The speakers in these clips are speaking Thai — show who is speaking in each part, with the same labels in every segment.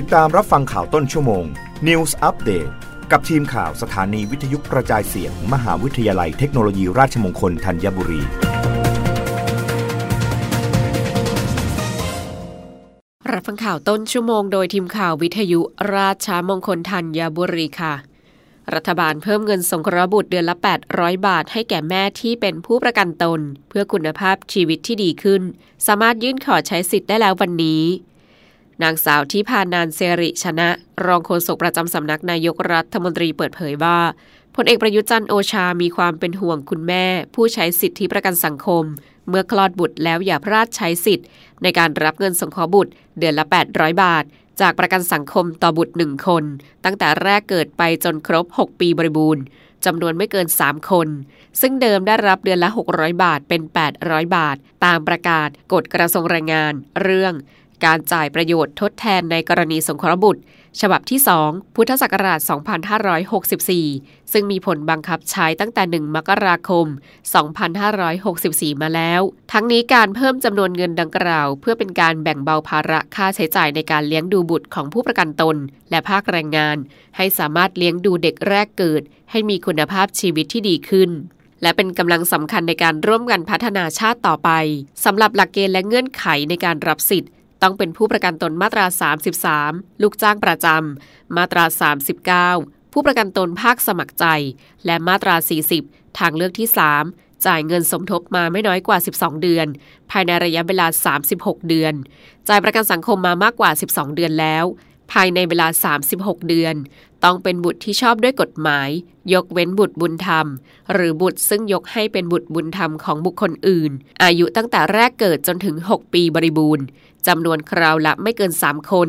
Speaker 1: ติดตามรับฟังข่าวต้นชั่วโมง News Update กับทีมข่าวสถานีวิทยุกระจายเสียง มหาวิทยาลัยเทคโนโลยีราชมงคลธัญบุรี
Speaker 2: รับฟังข่าวต้นชั่วโมงโดยทีมข่าววิทยุราชมงคลธัญบุรีค่ะ รัฐบาลเพิ่มเงินสงเคราะห์บุตรเดือนละ 800 บาท ให้แก่แม่ที่เป็นผู้ประกันตน เพื่อคุณภาพชีวิตที่ดีขึ้น สามารถยื่นขอใช้สิทธิ์ได้แล้ววันนี้ นางสาวที่พานานเซริชนะ รองโฆษกประจำสำนักนายกรัฐมนตรีเปิดเผยว่าพลเอกประยุจันทร์โอชา มีความเป็นห่วงคุณแม่ ผู้ใช้สิทธิประกันสังคม เมื่อคลอดบุตรแล้วอย่าพลาดใช้สิทธิ์ ในการรับเงินสงเคราะห์บุตร เดือนละ 800 บาท จากประกันสังคมต่อบุตร 1 คน ตั้งแต่แรกเกิดไปจนครบ 6 ปีบริบูรณ์จำนวนไม่เกิน 3 คน ซึ่งเดิมได้รับเดือนละ 600 บาทเป็น 800 บาท ตามประกาศกฎกระทรวงแรงงาน เรื่อง การจ่ายประโยชน์ทดแทนในกรณีสงเคราะห์บุตร ฉบับที่ 2 พุทธศักราช 2564 ซึ่งมีผลบังคับใช้ตั้งแต่ 1 มกราคม 2564 มาแล้ว ทั้งนี้การเพิ่มจำนวนเงินดังกล่าว เพื่อเป็นการแบ่งเบาภาระค่าใช้จ่ายในการเลี้ยงดูบุตรของผู้ประกันตน และภาคแรงงาน ให้สามารถเลี้ยงดูเด็กแรกเกิด ให้มีคุณภาพชีวิตที่ดีขึ้นและเป็นกำลังสำคัญในการร่วมกันพัฒนาชาติต่อไปสำหรับหลักเกณฑ์และเงื่อนไขในการรับสิทธิ์ ต้องเป็นผู้ประกันตนมาตรา 33 ลูกจ้างประจำ มาตรา 39 ผู้ประกันตนภาคสมัครใจ และมาตรา 40 ทางเลือกที่ 3 จ่ายเงินสมทบมาไม่น้อยกว่า 12 เดือน ภายในระยะเวลา 36 เดือน จ่ายประกันสังคมมามากกว่า 12 เดือนแล้ว ภายในเวลา 36 เดือน ต้องเป็นบุตรที่ชอบด้วยกฎหมาย ยกเว้นบุตรบุญธรรม หรือบุตรซึ่งยกให้เป็นบุตรบุญธรรมของบุคคลอื่น อายุตั้งแต่แรกเกิดจนถึง 6 ปีบริบูรณ์จำนวนคราวละไม่เกิน 3 คน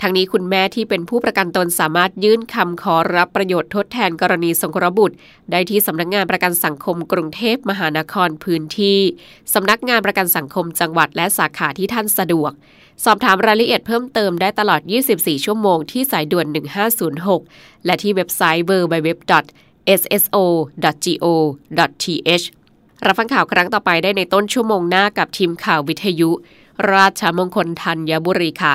Speaker 2: ทั้งนี้คุณแม่ที่เป็นผู้ประกันตนสามารถยื่นคำขอรับประโยชน์ทดแทนกรณีสงเคราะห์บุตร ได้ที่สำนักงานประกันสังคมกรุงเทพมหานครพื้นที่สำนักงานประกันสังคมจังหวัดและสาขาที่ท่านสะดวก สอบถามรายละเอียดเพิ่มเติมได้ตลอด 24 ชั่วโมงที่สายด่วน 1506 และที่เว็บไซต์ www.sso.go.th รับฟังข่าวครั้งต่อไปได้ในต้นชั่วโมงหน้ากับทีมข่าววิทยุ ราชมงคลธัญบุรีค่ะ